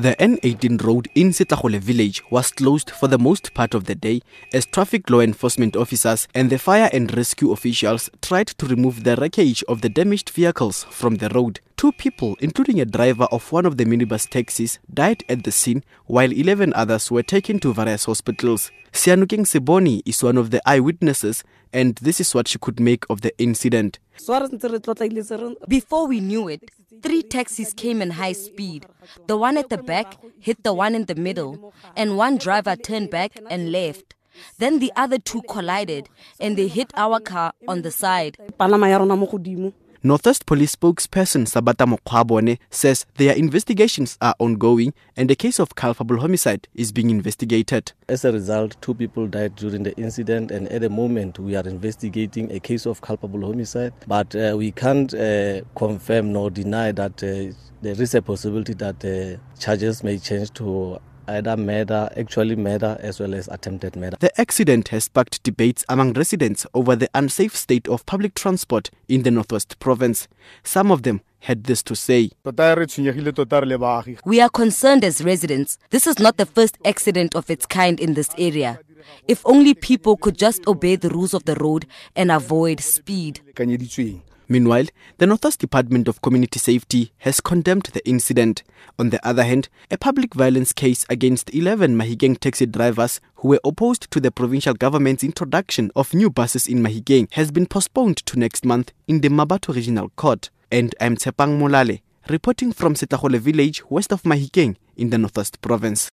The N18 road in Setlagole village was closed for the most part of the day as traffic law enforcement officers and the fire and rescue officials tried to remove the wreckage of the damaged vehicles from the road. Two people, including a driver of one of the minibus taxis, died at the scene while 11 others were taken to various hospitals. Sianukeng Seboni is one of the eyewitnesses and this is what she could make of the incident. Before we knew it, three taxis came in high speed. The one at the back hit the one in the middle, and one driver turned back and left. Then the other two collided and they hit our car on the side. Northwest Police spokesperson Sabata Mokgwabone says their investigations are ongoing and a case of culpable homicide is being investigated. As a result, two people died during the incident, and at the moment, we are investigating a case of culpable homicide. But uh, we can't uh, confirm nor deny that uh, there is a possibility that uh, charges may change to either murder, actually murder, as well as attempted murder. The accident has sparked debates among residents over the unsafe state of public transport in the Northwest Province. Some of them had this to say. We are concerned as residents. This is not the first accident of its kind in this area. If only people could just obey the rules of the road and avoid speed. Meanwhile, the Northwest Department of Community Safety has condemned the incident. On the other hand, a public violence case against 11 Mahikeng taxi drivers who were opposed to the provincial government's introduction of new buses in Mahikeng has been postponed to next month in the Mmabatho Regional Court. And I'm Tshepang Molale, reporting from Setlagole village west of Mahikeng in the Northwest Province.